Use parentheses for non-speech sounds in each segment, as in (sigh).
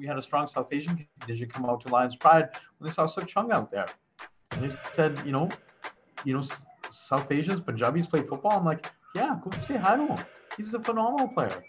we had a strong South Asian contingent come out to Lions Pride when they saw Sukh Chungh out there. And they said, you know, you know, South Asians, Punjabis play football. I'm like, yeah, go say hi to him. He's a phenomenal player.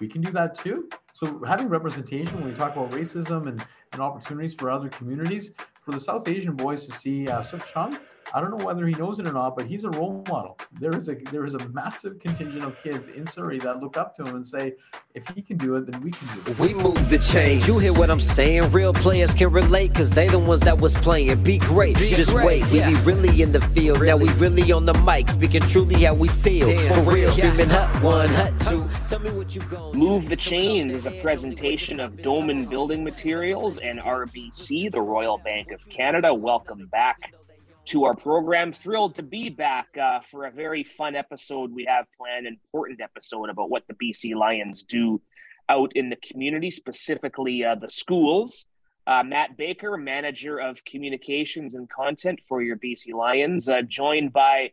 We can do that too. So having representation when we talk about racism and, and opportunities for other communities, for the South Asian boys to see uh, Sukh Chungh, I don't know whether he knows it or not, but he's a role model. There is a there is a massive contingent of kids in Surrey that look up to him and say, if he can do it, then we can do it. We move the change. You hear what I'm saying? Real players can relate because they the ones that was playing. Be great. Be Just great. wait. Yeah. We be really in the field. Really? Now we really on the mic, speaking truly how we feel. Damn. For real, yeah. screaming hut one, hut two. Tell me what you Move the Chain is a presentation of Doman Building Materials and RBC, the Royal Bank of Canada. Welcome back to our program. Thrilled to be back uh, for a very fun episode we have planned, important episode about what the BC Lions do out in the community, specifically uh, the schools. Uh, Matt Baker, manager of communications and content for your BC Lions, uh, joined by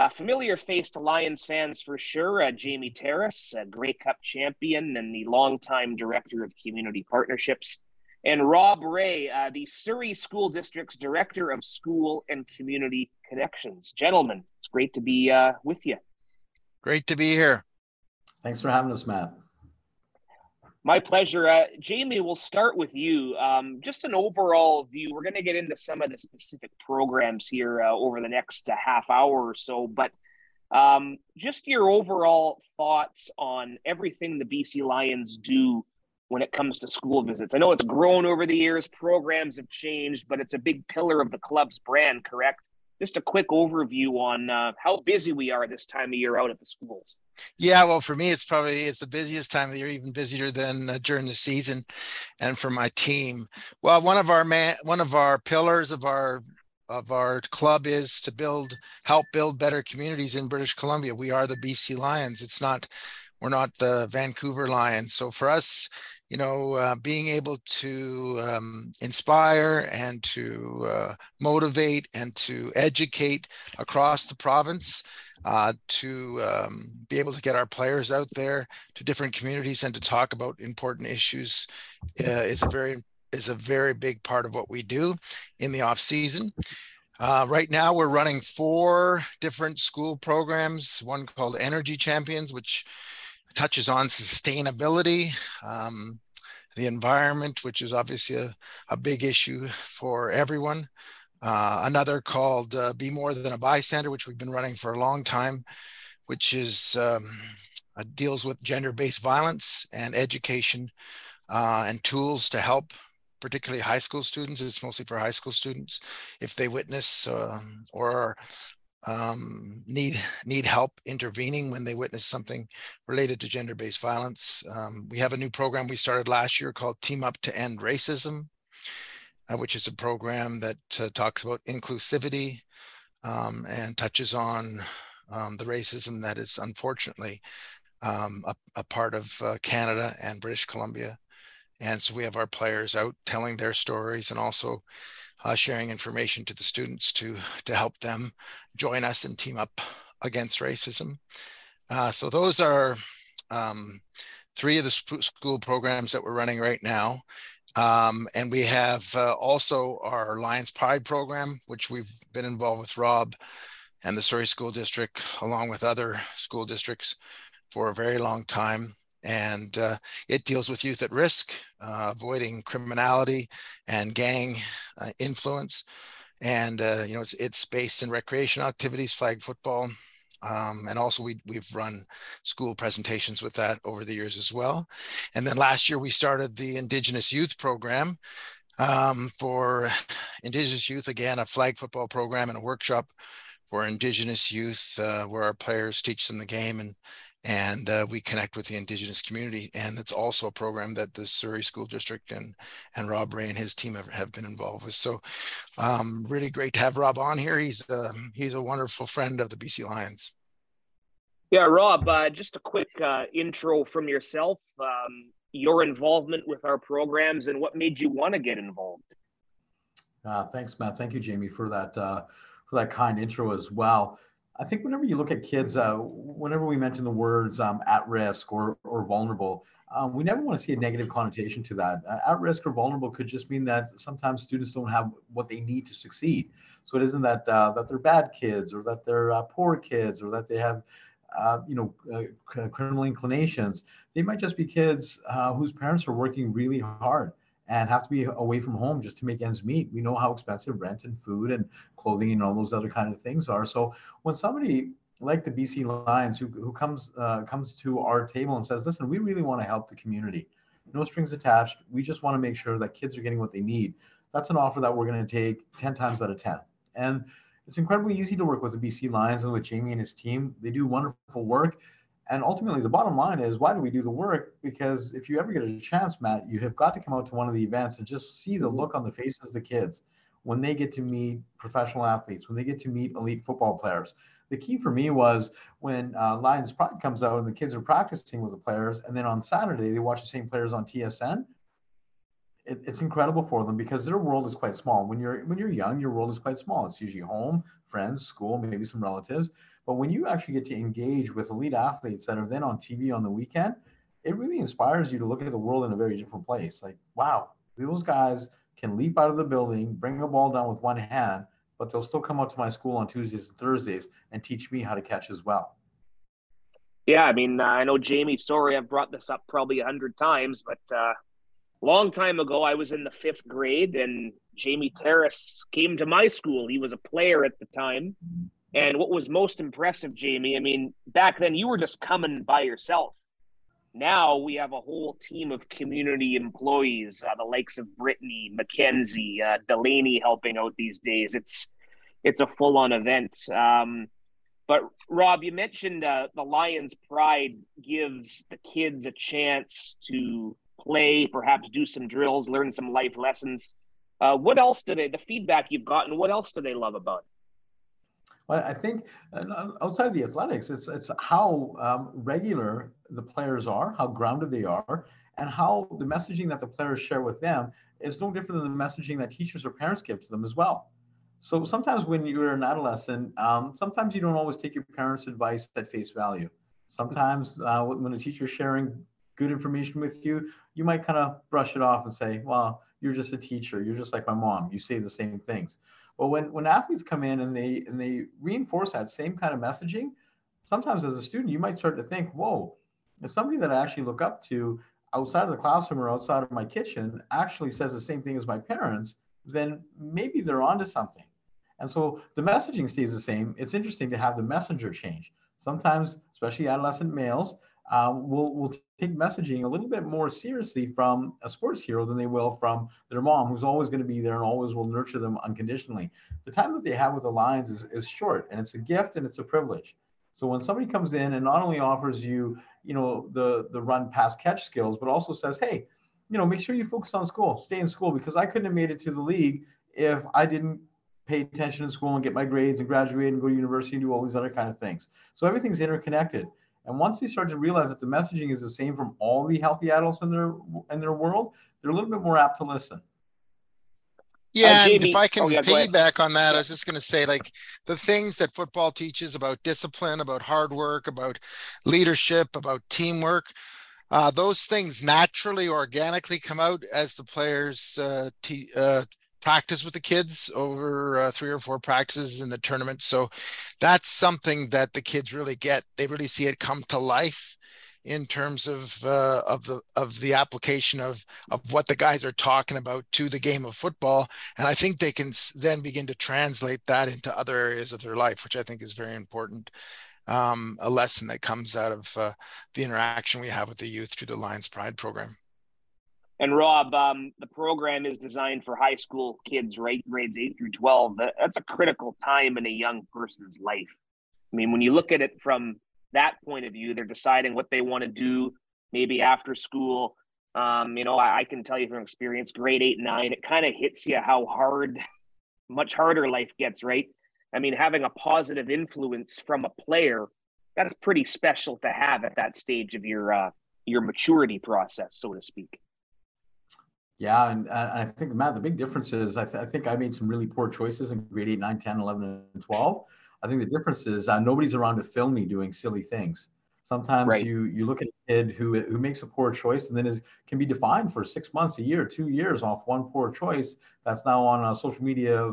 a familiar face to Lions fans for sure, uh, Jamie Taras, a Grey Cup champion and the longtime director of community partnerships and Rob Rai, uh, the Surrey School District's Director of School and Community Connections. Gentlemen, it's great to be uh, with you. Great to be here. Thanks for having us, Matt. My pleasure. Uh, Jamie, we'll start with you. Um, just an overall view. We're going to get into some of the specific programs here uh, over the next uh, half hour or so, but um, just your overall thoughts on everything the BC Lions do when it comes to school visits. I know it's grown over the years, programs have changed, but it's a big pillar of the club's brand, correct? Just a quick overview on uh, how busy we are this time of year out at the schools. Yeah, well, for me, it's probably it's the busiest time of year, even busier than uh, during the season, and for my team. Well, one of our man, one of our pillars of our of our club is to build, help build better communities in British Columbia. We are the BC Lions. It's not, we're not the Vancouver Lions. So for us, you know, uh, being able to um, inspire and to uh, motivate and to educate across the province, uh, to um, be able to get our players out there to different communities and to talk about important issues uh, is a very is a very big part of what we do in the off season. Uh, right now, we're running four different school programs. One called Energy Champions, which touches on sustainability, um, the environment, which is obviously a, a big issue for everyone. Uh, another called uh, Be More Than a Bystander, which we've been running for a long time, which is um, uh, deals with gender-based violence and education uh, and tools to help particularly high school students. It's mostly for high school students if they witness um, or um, need (laughs) need help intervening when they witness something related to gender-based violence. Um, we have a new program we started last year called Team Up to End Racism, uh, which is a program that uh, talks about inclusivity um, and touches on um, the racism that is unfortunately um, a, a, part of uh, Canada and British Columbia. And so we have our players out telling their stories and also uh, sharing information to the students to to help them join us and team up against racism. Uh, so those are um, three of the sp- school programs that we're running right now. Um, and we have uh, also our Lions Pride program, which we've been involved with Rob and the Surrey School District, along with other school districts, for a very long time and uh, it deals with youth at risk, uh, avoiding criminality and gang uh, influence. And uh, you know, it's, it's based in recreational activities, flag football, um, and also we, we've run school presentations with that over the years as well. And then last year we started the Indigenous Youth Program um, for Indigenous youth. Again, a flag football program and a workshop for Indigenous youth, uh, where our players teach them the game and and uh, we connect with the indigenous community and it's also a program that the surrey school district and and rob rai and his team have, have been involved with. So um, really great to have rob on here. He's a, he's a wonderful friend of the bc lions. Yeah rob uh, just a quick uh, intro from yourself. Um, your involvement with our programs and what made you want to get involved? Uh, thanks matt. Thank you jamie for that uh, for that kind intro as well I think whenever you look at kids, uh, whenever we mention the words um, at risk or, or vulnerable, um, we never want to see a negative connotation to that. Uh, at risk or vulnerable could just mean that sometimes students don't have what they need to succeed. So it isn't that uh, that they're bad kids or that they're uh, poor kids or that they have, uh, you know, uh, criminal inclinations. They might just be kids uh, whose parents are working really hard and have to be away from home just to make ends meet. We know how expensive rent and food and clothing and all those other kind of things are. So when somebody like the BC Lions who, who comes uh, comes to our table and says, listen, we really want to help the community. No strings attached. We just want to make sure that kids are getting what they need. That's an offer that we're going to take 10 times out of 10. And it's incredibly easy to work with the BC Lions and with Jamie and his team. They do wonderful work. And ultimately, the bottom line is why do we do the work? Because if you ever get a chance, Matt, you have got to come out to one of the events and just see the look on the faces of the kids when they get to meet professional athletes, when they get to meet elite football players. The key for me was when uh, Lions Pride comes out and the kids are practicing with the players, and then on Saturday they watch the same players on TSN. It, it's incredible for them because their world is quite small. When you're when you're young, your world is quite small. It's usually home, friends, school, maybe some relatives. But when you actually get to engage with elite athletes that are then on TV on the weekend, it really inspires you to look at the world in a very different place. Like, wow, those guys can leap out of the building, bring a ball down with one hand, but they'll still come out to my school on Tuesdays and Thursdays and teach me how to catch as well. Yeah, I mean, I know Jamie. Sorry, I've brought this up probably a hundred times, but uh, long time ago, I was in the fifth grade, and Jamie Taras came to my school. He was a player at the time, and what was most impressive, Jamie, I mean, back then you were just coming by yourself. Now we have a whole team of community employees, uh, the likes of Brittany, Mackenzie, uh, Delaney helping out these days. It's it's a full on event. Um, but Rob, you mentioned uh, the Lions Pride gives the kids a chance to play, perhaps do some drills, learn some life lessons. Uh, what else do they? The feedback you've gotten, what else do they love about it? Well, I think uh, outside of the athletics, it's it's how um, regular the players are, how grounded they are, and how the messaging that the players share with them is no different than the messaging that teachers or parents give to them as well. So sometimes when you're an adolescent, um, sometimes you don't always take your parents' advice at face value. Sometimes uh, when a teacher's sharing good information with you, you might kind of brush it off and say, "Well, you're just a teacher. You're just like my mom. You say the same things." But when, when athletes come in and they and they reinforce that same kind of messaging, sometimes as a student, you might start to think, whoa, if somebody that I actually look up to outside of the classroom or outside of my kitchen actually says the same thing as my parents, then maybe they're onto something. And so the messaging stays the same. It's interesting to have the messenger change. Sometimes, especially adolescent males, um, will will take messaging a little bit more seriously from a sports hero than they will from their mom, who's always going to be there and always will nurture them unconditionally. The time that they have with the Lions is, is short, and it's a gift and it's a privilege. So when somebody comes in and not only offers you, you know, the the run, pass, catch skills, but also says, hey, you know, make sure you focus on school, stay in school, because I couldn't have made it to the league if I didn't pay attention in school and get my grades and graduate and go to university and do all these other kind of things. So everything's interconnected. And once they start to realize that the messaging is the same from all the healthy adults in their in their world, they're a little bit more apt to listen. Yeah, uh, and if I can oh, yeah, piggyback on that, I was just going to say, like the things that football teaches about discipline, about hard work, about leadership, about teamwork, uh, those things naturally, organically come out as the players uh, te- uh, practice with the kids over uh, three or four practices in the tournament. So that's something that the kids really get. They really see it come to life in terms of uh, of the of the application of of what the guys are talking about to the game of football and i think they can then begin to translate that into other areas of their life which i think is very important um, a lesson that comes out of uh, the interaction we have with the youth through the lions pride program and Rob, um, the program is designed for high school kids, right? Grades eight through 12. That's a critical time in a young person's life. I mean, when you look at it from that point of view, they're deciding what they want to do maybe after school. Um, you know, I, I, can tell you from experience, grade eight, nine, it kind of hits you how hard, much harder life gets, right? I mean, having a positive influence from a player, that's pretty special to have at that stage of your uh, your maturity process, so to speak. Yeah, and I think Matt, the big difference is I, th- I, think I made some really poor choices in grade 8, 9, 10, 11, and 12. I think the difference is uh, nobody's around to film me doing silly things. Sometimes right. you you look at a kid who who makes a poor choice and then is can be defined for six months, a year, two years off one poor choice that's now on uh, social media.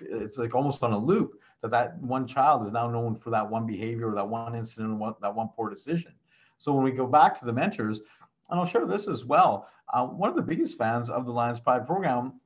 It's like almost on a loop that that one child is now known for that one behavior or that one incident or that one poor decision. So when we go back to the mentors, and I'll share this as well. Uh, one of the biggest fans of the Lions Pride program,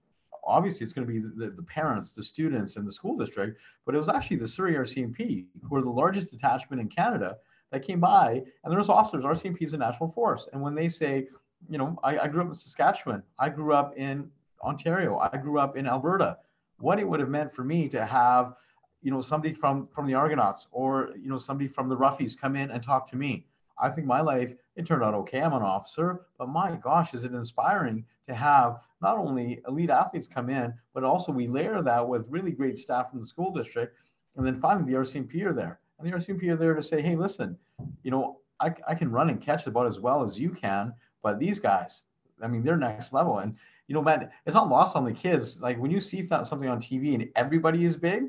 obviously, it's going to be the, the, parents, the students, and the school district, but it was actually the Surrey RCMP, who are the largest detachment in Canada, that came by. And there's officers, RCMP is a national force. And when they say, you know, I, I grew up in Saskatchewan, I grew up in Ontario, I grew up in Alberta, what it would have meant for me to have, you know, somebody from from the Argonauts or you know somebody from the Roughies come in and talk to me I think my life, it turned out okay. I'm an officer, but my gosh, is it inspiring to have not only elite athletes come in, but also we layer that with really great staff from the school district. And then finally, the RCMP are there. And the RCMP are there to say, hey, listen, you know, I, I can run and catch about as well as you can, but these guys, I mean, they're next level. And, you know, man, it's not lost on the kids. Like when you see something on TV and everybody is big,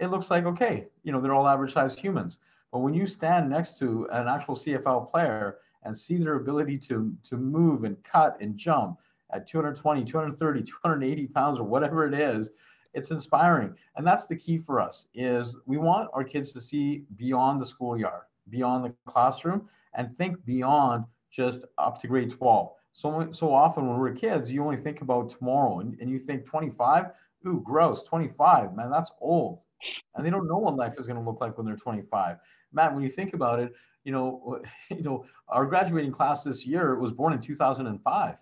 it looks like, okay, you know, they're all average sized humans. But when you stand next to an actual CFL player and see their ability to, to move and cut and jump at 220, 230, 280 pounds or whatever it is, it's inspiring. And that's the key for us is we want our kids to see beyond the schoolyard, beyond the classroom, and think beyond just up to grade 12. So, so often when we're kids, you only think about tomorrow and, and you think 25, ooh, gross, 25, man, that's old. And they don't know what life is going to look like when they're 25. Matt, when you think about it, you know, (laughs) you know, our graduating class this year was born in 2005.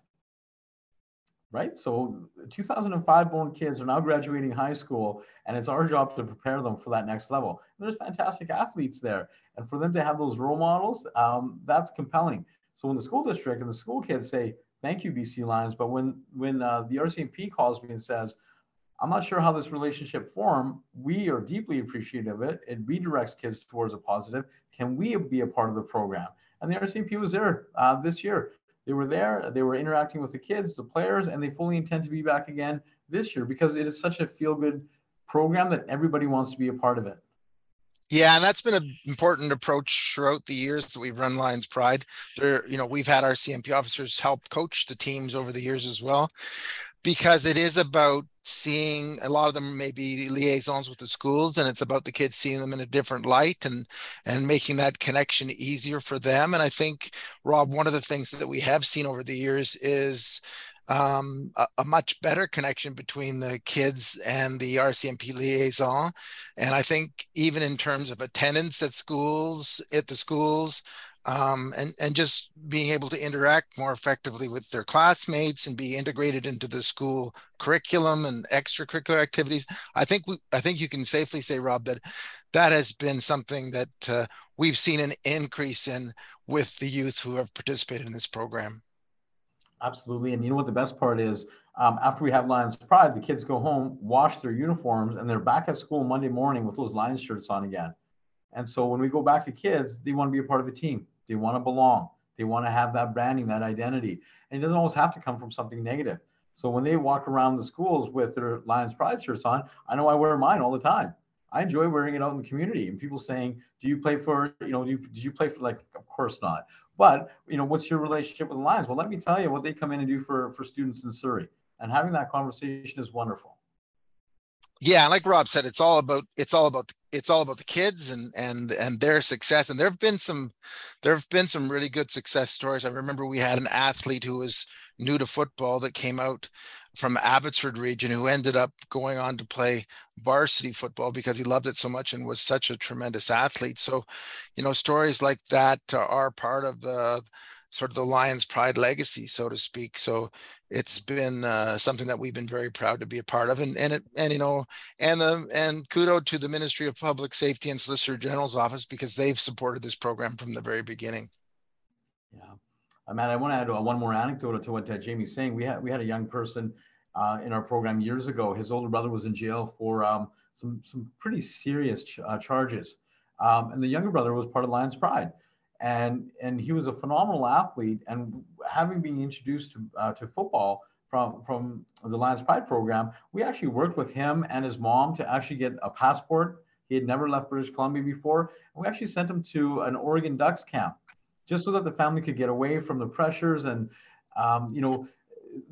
Right? So 2005 born kids are now graduating high school, and it's our job to prepare them for that next level. And there's fantastic athletes there. And for them to have those role models, um, that's compelling. So when the school district and the school kids say, thank you, BC Lions, but when, when uh, the RCMP calls me and says, I'm not sure how this relationship formed. We are deeply appreciative of it. It redirects kids towards a positive. Can we be a part of the program? And the RCMP was there uh, this year. They were there. They were interacting with the kids, the players, and they fully intend to be back again this year because it is such a feel-good program that everybody wants to be a part of it. Yeah, and that's been an important approach throughout the years that we've run Lions Pride. There, you know, we've had RCMP officers help coach the teams over the years as well because it is about seeing a lot of them may be liaisons with the schools and it's about the kids seeing them in a different light and and making that connection easier for them and i think rob one of the things that we have seen over the years is um, a, a, much better connection between the kids and the RCMP liaison. And I think even in terms of attendance at schools, at the schools, um, and and just being able to interact more effectively with their classmates and be integrated into the school curriculum and extracurricular activities. I think we, I think you can safely say, Rob, that that has been something that uh, we've seen an increase in with the youth who have participated in this program. Absolutely, and you know what the best part is. Um, after we have Lions Pride, the kids go home, wash their uniforms, and they're back at school Monday morning with those Lions shirts on again. And so when we go back to kids, they want to be a part of a team. They want to belong. They want to have that branding, that identity. And it doesn't always have to come from something negative. So when they walk around the schools with their Lions Pride shirts on, I know I wear mine all the time. I enjoy wearing it out in the community and people saying, "Do you play for? You know, do you, did you play for?" Like, of course not. But you know, what's your relationship with the Lions? Well, let me tell you what they come in and do for for students in Surrey. And having that conversation is wonderful yeah like rob said it's all about it's all about it's all about the kids and and and their success and there have been some there have been some really good success stories. I remember we had an athlete who was new to football that came out from abbotsford region who ended up going on to play varsity football because he loved it so much and was such a tremendous athlete. So you know stories like that are part of the sort of the Lions Pride legacy, so to speak. So it's been uh, something that we've been very proud to be a part of, and and it, and you know, and the and kudo to the Ministry of Public Safety and Solicitor General's office because they've supported this program from the very beginning. Yeah, uh, Matt, I want to add uh, one more anecdote to what uh, Jamie's saying. We had we had a young person uh, in our program years ago. His older brother was in jail for um, some some pretty serious ch- uh, charges, um, and the younger brother was part of Lions Pride and and he was a phenomenal athlete. And having been introduced to, uh, to football from from the Lions Pride program, we actually worked with him and his mom to actually get a passport. He had never left British Columbia before. And we actually sent him to an Oregon Ducks camp just so that the family could get away from the pressures and, um, you know,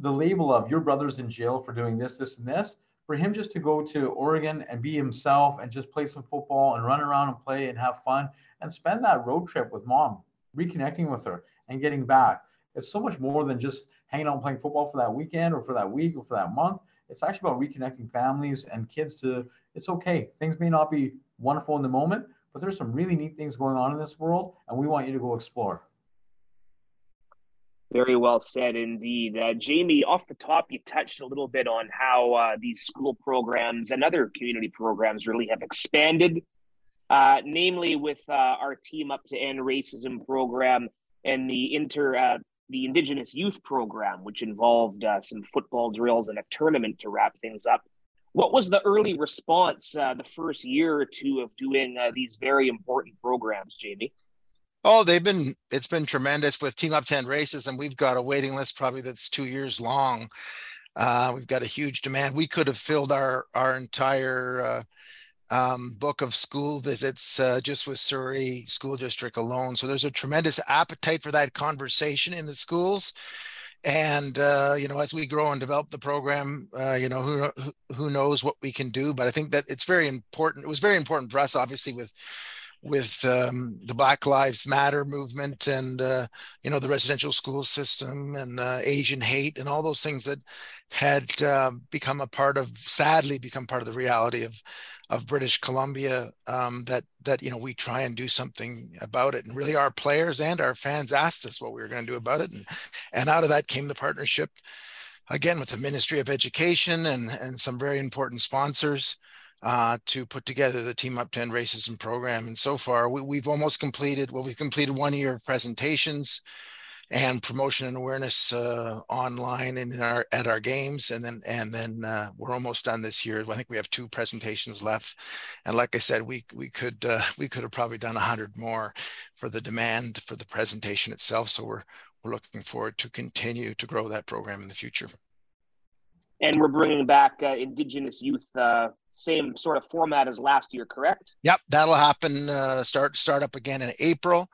the label of your brother's in jail for doing this, this, and this. For him just to go to Oregon and be himself and just play some football and run around and play and have fun and spend that road trip with mom, reconnecting with her and getting back. It's so much more than just hanging out and playing football for that weekend or for that week or for that month. It's actually about reconnecting families and kids to it's okay. Things may not be wonderful in the moment, but there's some really neat things going on in this world, and we want you to go explore. Very well said indeed. Uh, Jamie, off the top, you touched a little bit on how uh, these school programs and other community programs really have expanded, uh, namely with uh, our Team Up to End Racism program and the inter uh, the Indigenous Youth Program, which involved uh, some football drills and a tournament to wrap things up. What was the early response the first year or two of doing these very important programs, Jamie? Oh, they've been it's been tremendous with Team Up to End Racism. We've got a waiting list probably that's two years long. Uh, we've got a huge demand. We could have filled our our entire uh, um, book of school visits uh, just with Surrey School District alone. So there's a tremendous appetite for that conversation in the schools. And uh, you know, as we grow and develop the program, uh, you know, who who knows what we can do. But I think that it's very important. It was very important for us, obviously, with with um, the Black Lives Matter movement and uh, you know the residential school system and uh, Asian hate and all those things that had uh, become a part of, sadly, become part of the reality of of British Columbia. Um, that that you know we try and do something about it, and really our players and our fans asked us what we were going to do about it, and and out of that came the partnership again with the Ministry of Education and and some very important sponsors uh, to put together the Team Up to End Racism program. And so far, we, have almost completed, well, we've completed one year of presentations and promotion and awareness uh, online and in our at our games. And then and then uh, we're almost done this year. I think we have two presentations left. And like i said we we could uh, we could have probably done 100 more for the demand for the presentation itself. So we're we're looking forward to continue to grow that program in the future. And we're bringing back uh, indigenous youth uh, same sort of format as last year, correct? Yep, that'll happen. Uh, start start up again in April.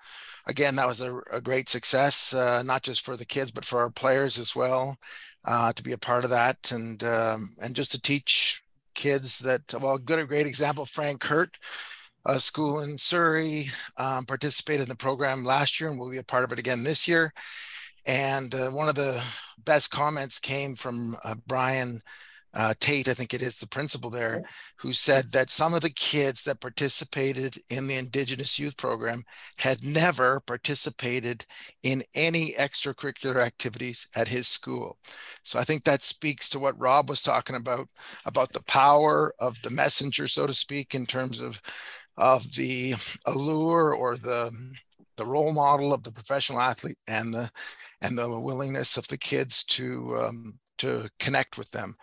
Again, that was a, a great success, uh, not just for the kids but for our players as well, uh, to be a part of that and um, and just to teach kids that. Well, good a great example. Frank Hurt, a school in Surrey, um, participated in the program last year and will be a part of it again this year. And uh, one of the best comments came from uh, Brian uh, Tate, I think it is the principal there, who said that some of the kids that participated in the Indigenous Youth Program had never participated in any extracurricular activities at his school. So I think that speaks to what Rob was talking about, about the power of the messenger, so to speak, in terms of of the allure or the the role model of the professional athlete and the and the willingness of the kids to um, to connect with them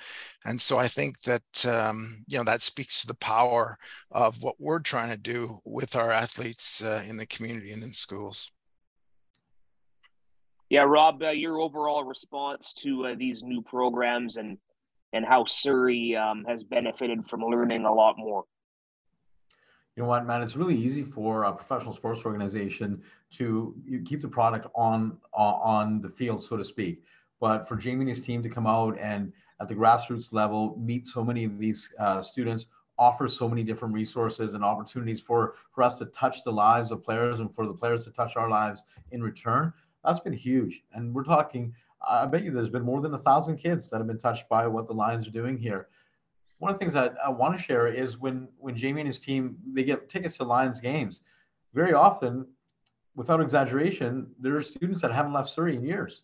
and so i think that um, you know that speaks to the power of what we're trying to do with our athletes uh, in the community and in schools yeah rob uh, your overall response to uh, these new programs and and how surrey um, has benefited from learning a lot more you know what, man? It's really easy for a professional sports organization to keep the product on on the field, so to speak. But for Jamie and his team to come out and at the grassroots level meet so many of these uh, students, offer so many different resources and opportunities for for us to touch the lives of players and for the players to touch our lives in return. That's been huge. And we're talking. I bet you there's been more than a thousand kids that have been touched by what the Lions are doing here. One of the things that I want to share is when when Jamie and his team they get tickets to Lions games, very often, without exaggeration, there are students that haven't left Surrey in years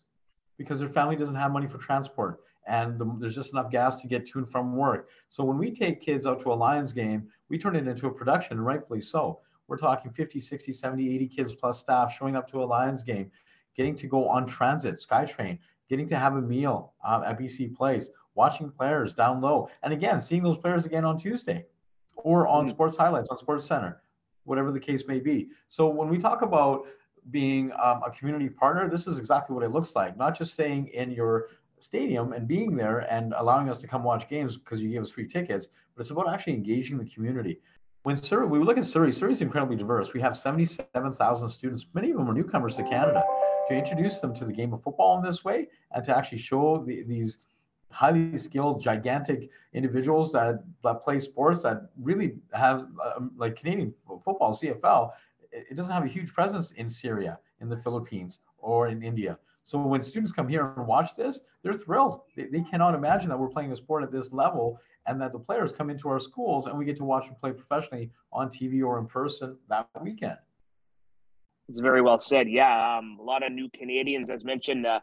because their family doesn't have money for transport and the, there's just enough gas to get to and from work. So when we take kids out to a Lions game, we turn it into a production, rightfully so. We're talking 50, 60, 70, 80 kids plus staff showing up to a Lions game, getting to go on transit, SkyTrain, getting to have a meal uh, at BC Place, watching players down low, and again, seeing those players again on Tuesday or on mm-hmm. Sports Highlights on Sports Center, whatever the case may be. So when we talk about being um, a community partner, this is exactly what it looks like. Not just staying in your stadium and being there and allowing us to come watch games because you gave us free tickets, but it's about actually engaging the community. when Surrey, we look at Surrey, Surrey is incredibly diverse. We have 77,000 students. Many of them are newcomers to Canada. To introduce them to the game of football in this way and to actually show the, these highly skilled, gigantic individuals that, that play sports that really have, um, like Canadian football, CFL, it, doesn't have a huge presence in Syria, in the Philippines, or in India. So when students come here and watch this, they're thrilled. They, they cannot imagine that we're playing a sport at this level and that the players come into our schools and we get to watch them play professionally on TV or in person that weekend. It's very well said. Yeah, um, a lot of new Canadians, as mentioned. Uh,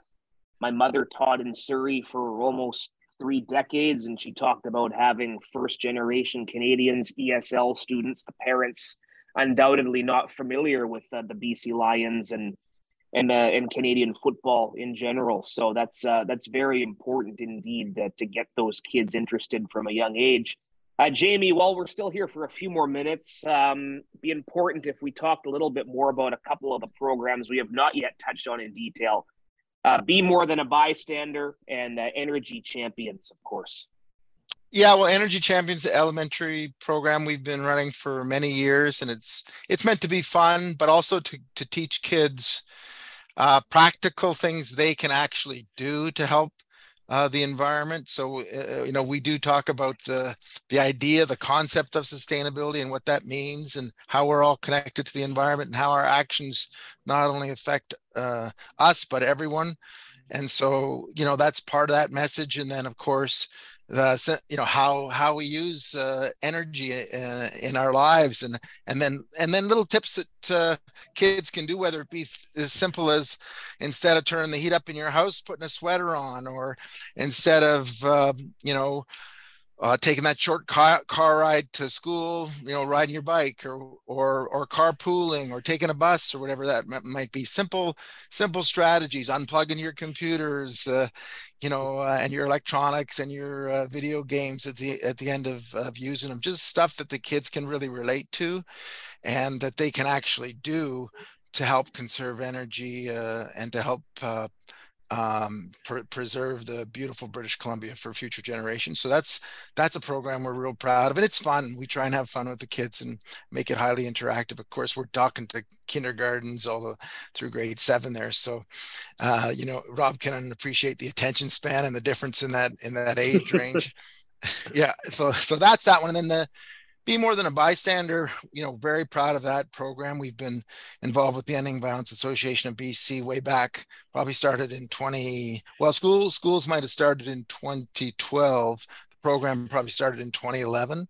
my mother taught in Surrey for almost three decades, and she talked about having first generation Canadians, ESL students, the parents undoubtedly not familiar with uh, the BC Lions and and uh, and Canadian football in general. So that's uh, that's very important indeed to get those kids interested from a young age. Uh, Jamie, while we're still here for a few more minutes, um, be important if we talked a little bit more about a couple of the programs we have not yet touched on in detail. Uh, be more than a bystander and uh, energy champions, of course. Yeah, well, Energy Champions, elementary program we've been running for many years, and it's it's meant to be fun, but also to to teach kids uh, practical things they can actually do to help uh, the environment. So, uh, you know, we do talk about the the idea, the concept of sustainability, and what that means, and how we're all connected to the environment, and how our actions not only affect uh, us but everyone. And so, you know, that's part of that message. And then, of course, the you know how how we use uh, energy in, uh, in, our lives and and then and then little tips that uh, kids can do whether it be as simple as instead of turning the heat up in your house putting a sweater on or instead of uh, you know uh, taking that short car, car ride to school, you know, riding your bike or or or carpooling or taking a bus or whatever that m- might be. Simple simple strategies. Unplugging your computers, uh, you know, uh, and your electronics and your uh, video games at the at the end of, of using them. Just stuff that the kids can really relate to, and that they can actually do to help conserve energy uh, and to help uh, um, pr- preserve the beautiful British Columbia for future generations. So that's that's a program we're real proud of, and it's fun. We try and have fun with the kids and make it highly interactive. Of course, we're talking to kindergartens all the through grade seven there. So, uh, you know, Rob can appreciate the attention span and the difference in that in that age range. (laughs) (laughs) yeah, so so that's that one, and then the be more than a bystander. You know, very proud of that program. We've been involved with the Ending Violence Association of BC way back. Probably started in 20. Well, schools schools might have started in 2012. The program probably started in 2011.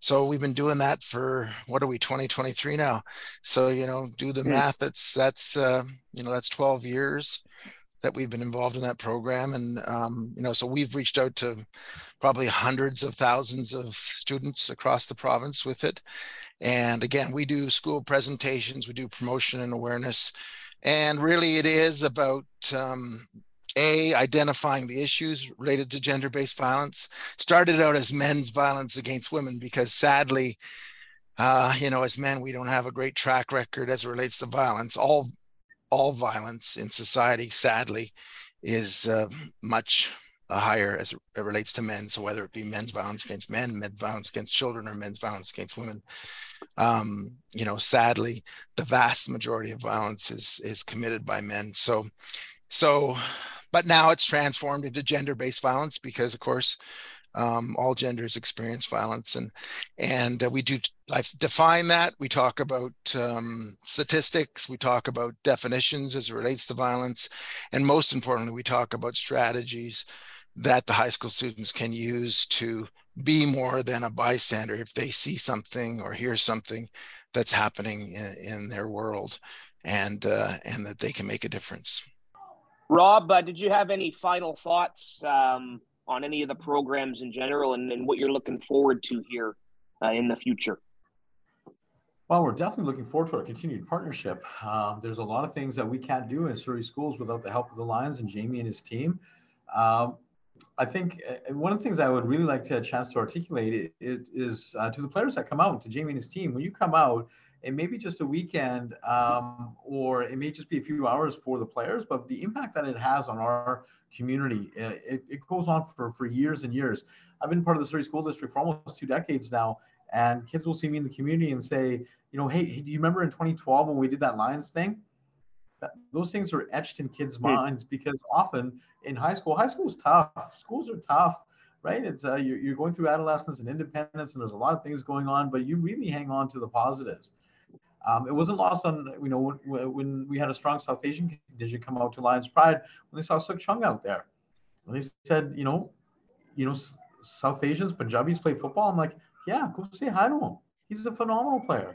So we've been doing that for what are we 2023 now? So you know, do the math. That's that's uh, you know that's 12 years that we've been involved in that program. And um, you know so we've reached out to probably hundreds of thousands of students across the province with it. And again we do school presentations we do promotion and awareness. And really it is about um, a identifying the issues related to gender-based violence. Started out as men's violence against women because sadly uh, you know as men we don't have a great track record as it relates to violence. All all violence in society, sadly, is uh, much uh, higher as it relates to men. So whether it be men's violence against men, men's violence against children, or men's violence against women, um, you know, sadly, the vast majority of violence is is committed by men. So, so, but now it's transformed into gender-based violence because, of course, um, all genders experience violence. And and uh, we do I define that. We talk about um, statistics. We talk about definitions as it relates to violence. And most importantly we talk about strategies that the high school students can use to be more than a bystander if they see something or hear something that's happening in, in their world and uh, and that they can make a difference. Rob uh, did you have any final thoughts um, on any of the programs in general and, and what you're looking forward to here uh, in the future? Well, we're definitely looking forward to our continued partnership. Um, there's a lot of things that we can't do in Surrey schools without the help of the Lions and Jamie and his team. Um, I think uh, one of the things I would really like to have a chance to articulate is uh, to the players that come out, to Jamie and his team. When you come out, it may be just a weekend, um, or it may just be a few hours for the players, but the impact that it has on our community. It, it goes on for, for years and years. I've been part of the Surrey School District for almost two decades now, and kids will see me in the community and say, you know, hey, do you remember in 2012 when we did that Lions thing? That, those things are etched in kids' minds because often in high school, high school is tough. Schools are tough, right? It's uh, you're, you're going through adolescence and independence, and there's a lot of things going on, but you really hang on to the positives. Um, it wasn't lost on you know when, when, we had a strong South Asian contingent come out to Lions Pride when they saw Sukh Chungh out there. They said, you know, you know, South Asians, Punjabis play football. I'm like, yeah, go say hi to him. He's a phenomenal player.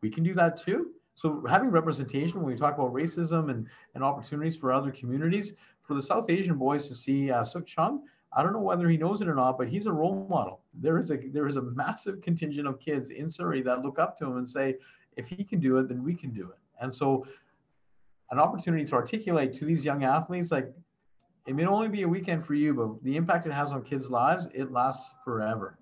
We can do that too. So having representation when we talk about racism and, and opportunities for other communities, for the South Asian boys to see uh, Sukh Chungh, I don't know whether he knows it or not, but he's a role model. There is a there is a massive contingent of kids in Surrey that look up to him and say, if he can do it, then we can do it. And so an opportunity to articulate to these young athletes, like it may only be a weekend for you, but the impact it has on kids' lives, it lasts forever.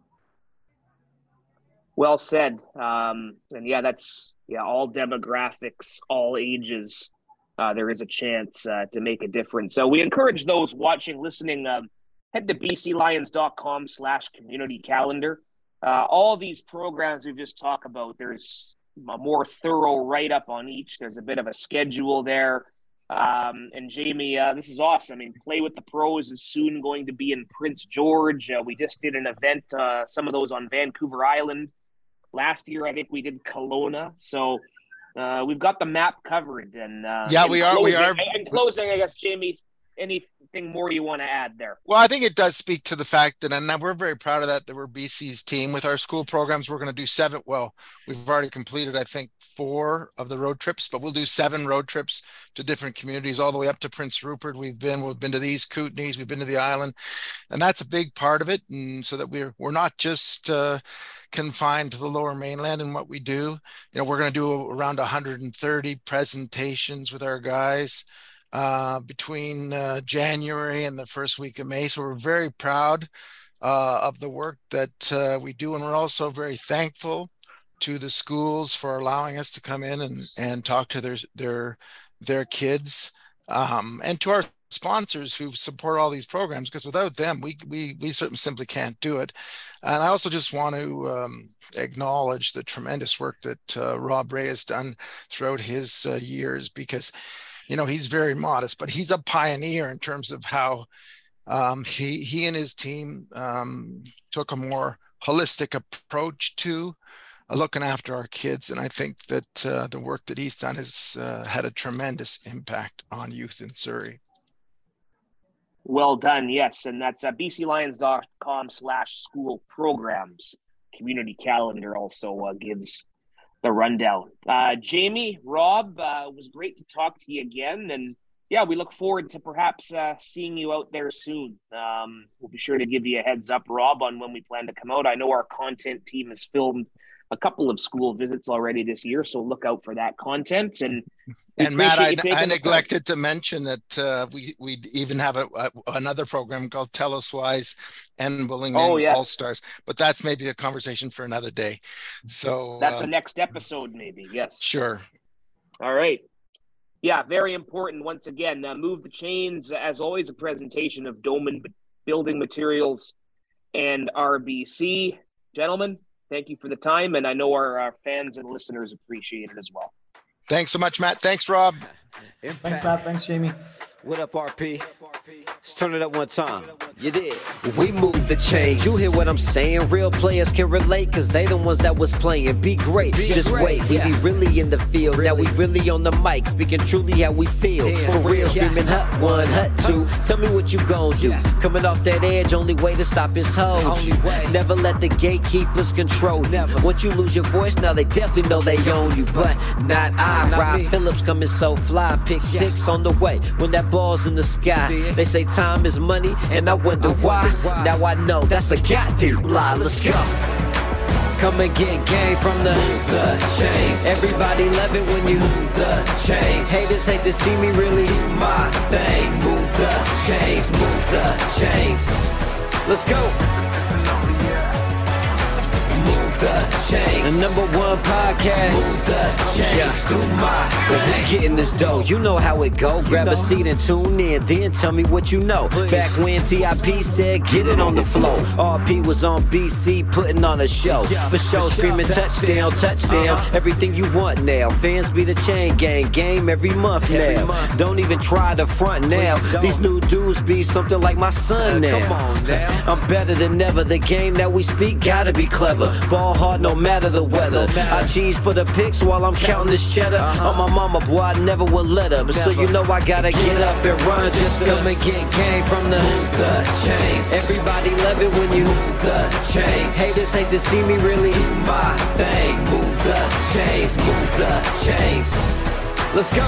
Well said. Um, and yeah, that's yeah, all demographics, all ages. Uh, there is a chance uh, to make a difference. So we encourage those watching, listening, um, head to bclions.com slash community calendar. Uh, all these programs we've just talked about, there's a more thorough write up on each. There's a bit of a schedule there. Um, and Jamie, uh, this is awesome. I mean, Play with the Pros is soon going to be in Prince George. Uh, we just did an event, uh, some of those on Vancouver Island. Last year, I think we did Kelowna. So uh, we've got the map covered. And uh, yeah, we are. Closing, we are. In closing, I guess, Jamie, anything more you want to add there? Well, I think it does speak to the fact that, and we're very proud of that, that we're BC's team with our school programs. We're going to do seven. Well, we've already completed, I think, four of the road trips, but we'll do seven road trips to different communities all the way up to Prince Rupert. We've been, we've been to the East Kootenays, we've been to the island, and that's a big part of it. And so that we're, we're not just, uh, confined to the lower mainland and what we do. You know, we're going to do around 130 presentations with our guys uh, between uh, January and the first week of May. So we're very proud uh, of the work that uh, we do, and we're also very thankful to the schools for allowing us to come in and, and talk to their their their kids, um, and to our sponsors who support all these programs. Because without them we we we certainly simply can't do it. And i also just want to um, acknowledge the tremendous work that uh, rob rai has done throughout his uh, years because you know, he's very modest, but he's a pioneer in terms of how um, he he and his team um, took a more holistic approach to uh, looking after our kids, and I think that uh, the work that he's done has uh, had a tremendous impact on youth in Surrey. Well done, yes, and that's uh, bclions.com slash school programs. Community calendar also uh, gives the rundown. Uh, Jamie, Rob, uh, was great to talk to you again, and yeah, we look forward to perhaps uh, seeing you out there soon. Um, we'll be sure to give you a heads up, Rob, on when we plan to come out. I know our content team has filmed a couple of school visits already this year, so look out for that content. And (laughs) and Matt, I, I neglected to mention that uh, we we even have a, a, another program called Tell Us Wise and Willing oh, yes. All Stars, but that's maybe a conversation for another day. So that's uh, a next episode, maybe. Yes. Sure. All right. Yeah, very important. Once again, uh, move the chains. As always, a presentation of Doman Building Materials and RBC, gentlemen thank you for the time. And I know our, our fans and listeners appreciate it as well. Thanks so much, Matt. Thanks, Rob. (laughs) Impact. Thanks, Matt. Thanks, Jamie. What up, RP? Let's turn it up one time. You did. We move the change. You hear what I'm saying? Real players can relate, cause they the ones that was playing. Be great. Be Just great. wait. Yeah. We be really in the field. Really? Now we really on the mic, speaking truly how we feel. Damn. For real, screaming hut one, hut two. Tell me what you gon' do. Yeah. Coming off that edge, only way to stop is hold you. Never let the gatekeepers control you. Never. Once you lose your voice, now they definitely know they own you. But not I. Not Rob me. Phillips coming so fly. Pick yeah. six on the way. When that ball's in the sky. They say time is money, and I wonder why. Now I know that's a goddamn lie. Let's go. Come and get game from the move the chains. Everybody love it when you move the chains. Haters hate to see me really do my thing. Move the chains, move the chains. Let's go. The chains. The number one podcast. Move the chains. Yeah. Do my thing. Getting this dough, you know how it go. Grab a seat and tune in, then tell me what you know. Back when TIP said, get it on the flow. RP was on BC, putting on a show. For show, screaming touchdown, touchdown. Everything you want now. Fans be the chain gang, game every month now. Don't even try to front now. These new dudes be something like my son now. I'm better than ever. The game that we speak gotta be clever. Ball hard no matter the weather. I cheese for the picks while I'm counting this cheddar. Uh-huh. On my mama, boy, I never will let her. But so you know I gotta get up and run. Just come and get game from the, the chains. Everybody love it when you move the chains. Haters hate to see me really do my thing. Move the chains, move the chains. Let's go.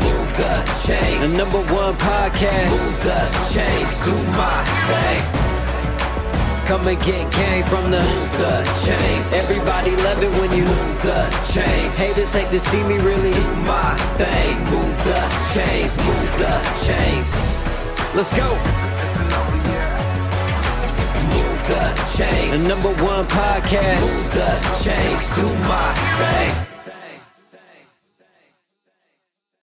Move the chains. The number one podcast. Move the chains. Do my thing. Come and get game from the, the chains. Everybody love it when you move the chains. Haters hate to see me really do my thing. Move the chains, move the chains. Let's go. Move the chains. The number one podcast. Move the chains. Do my thing.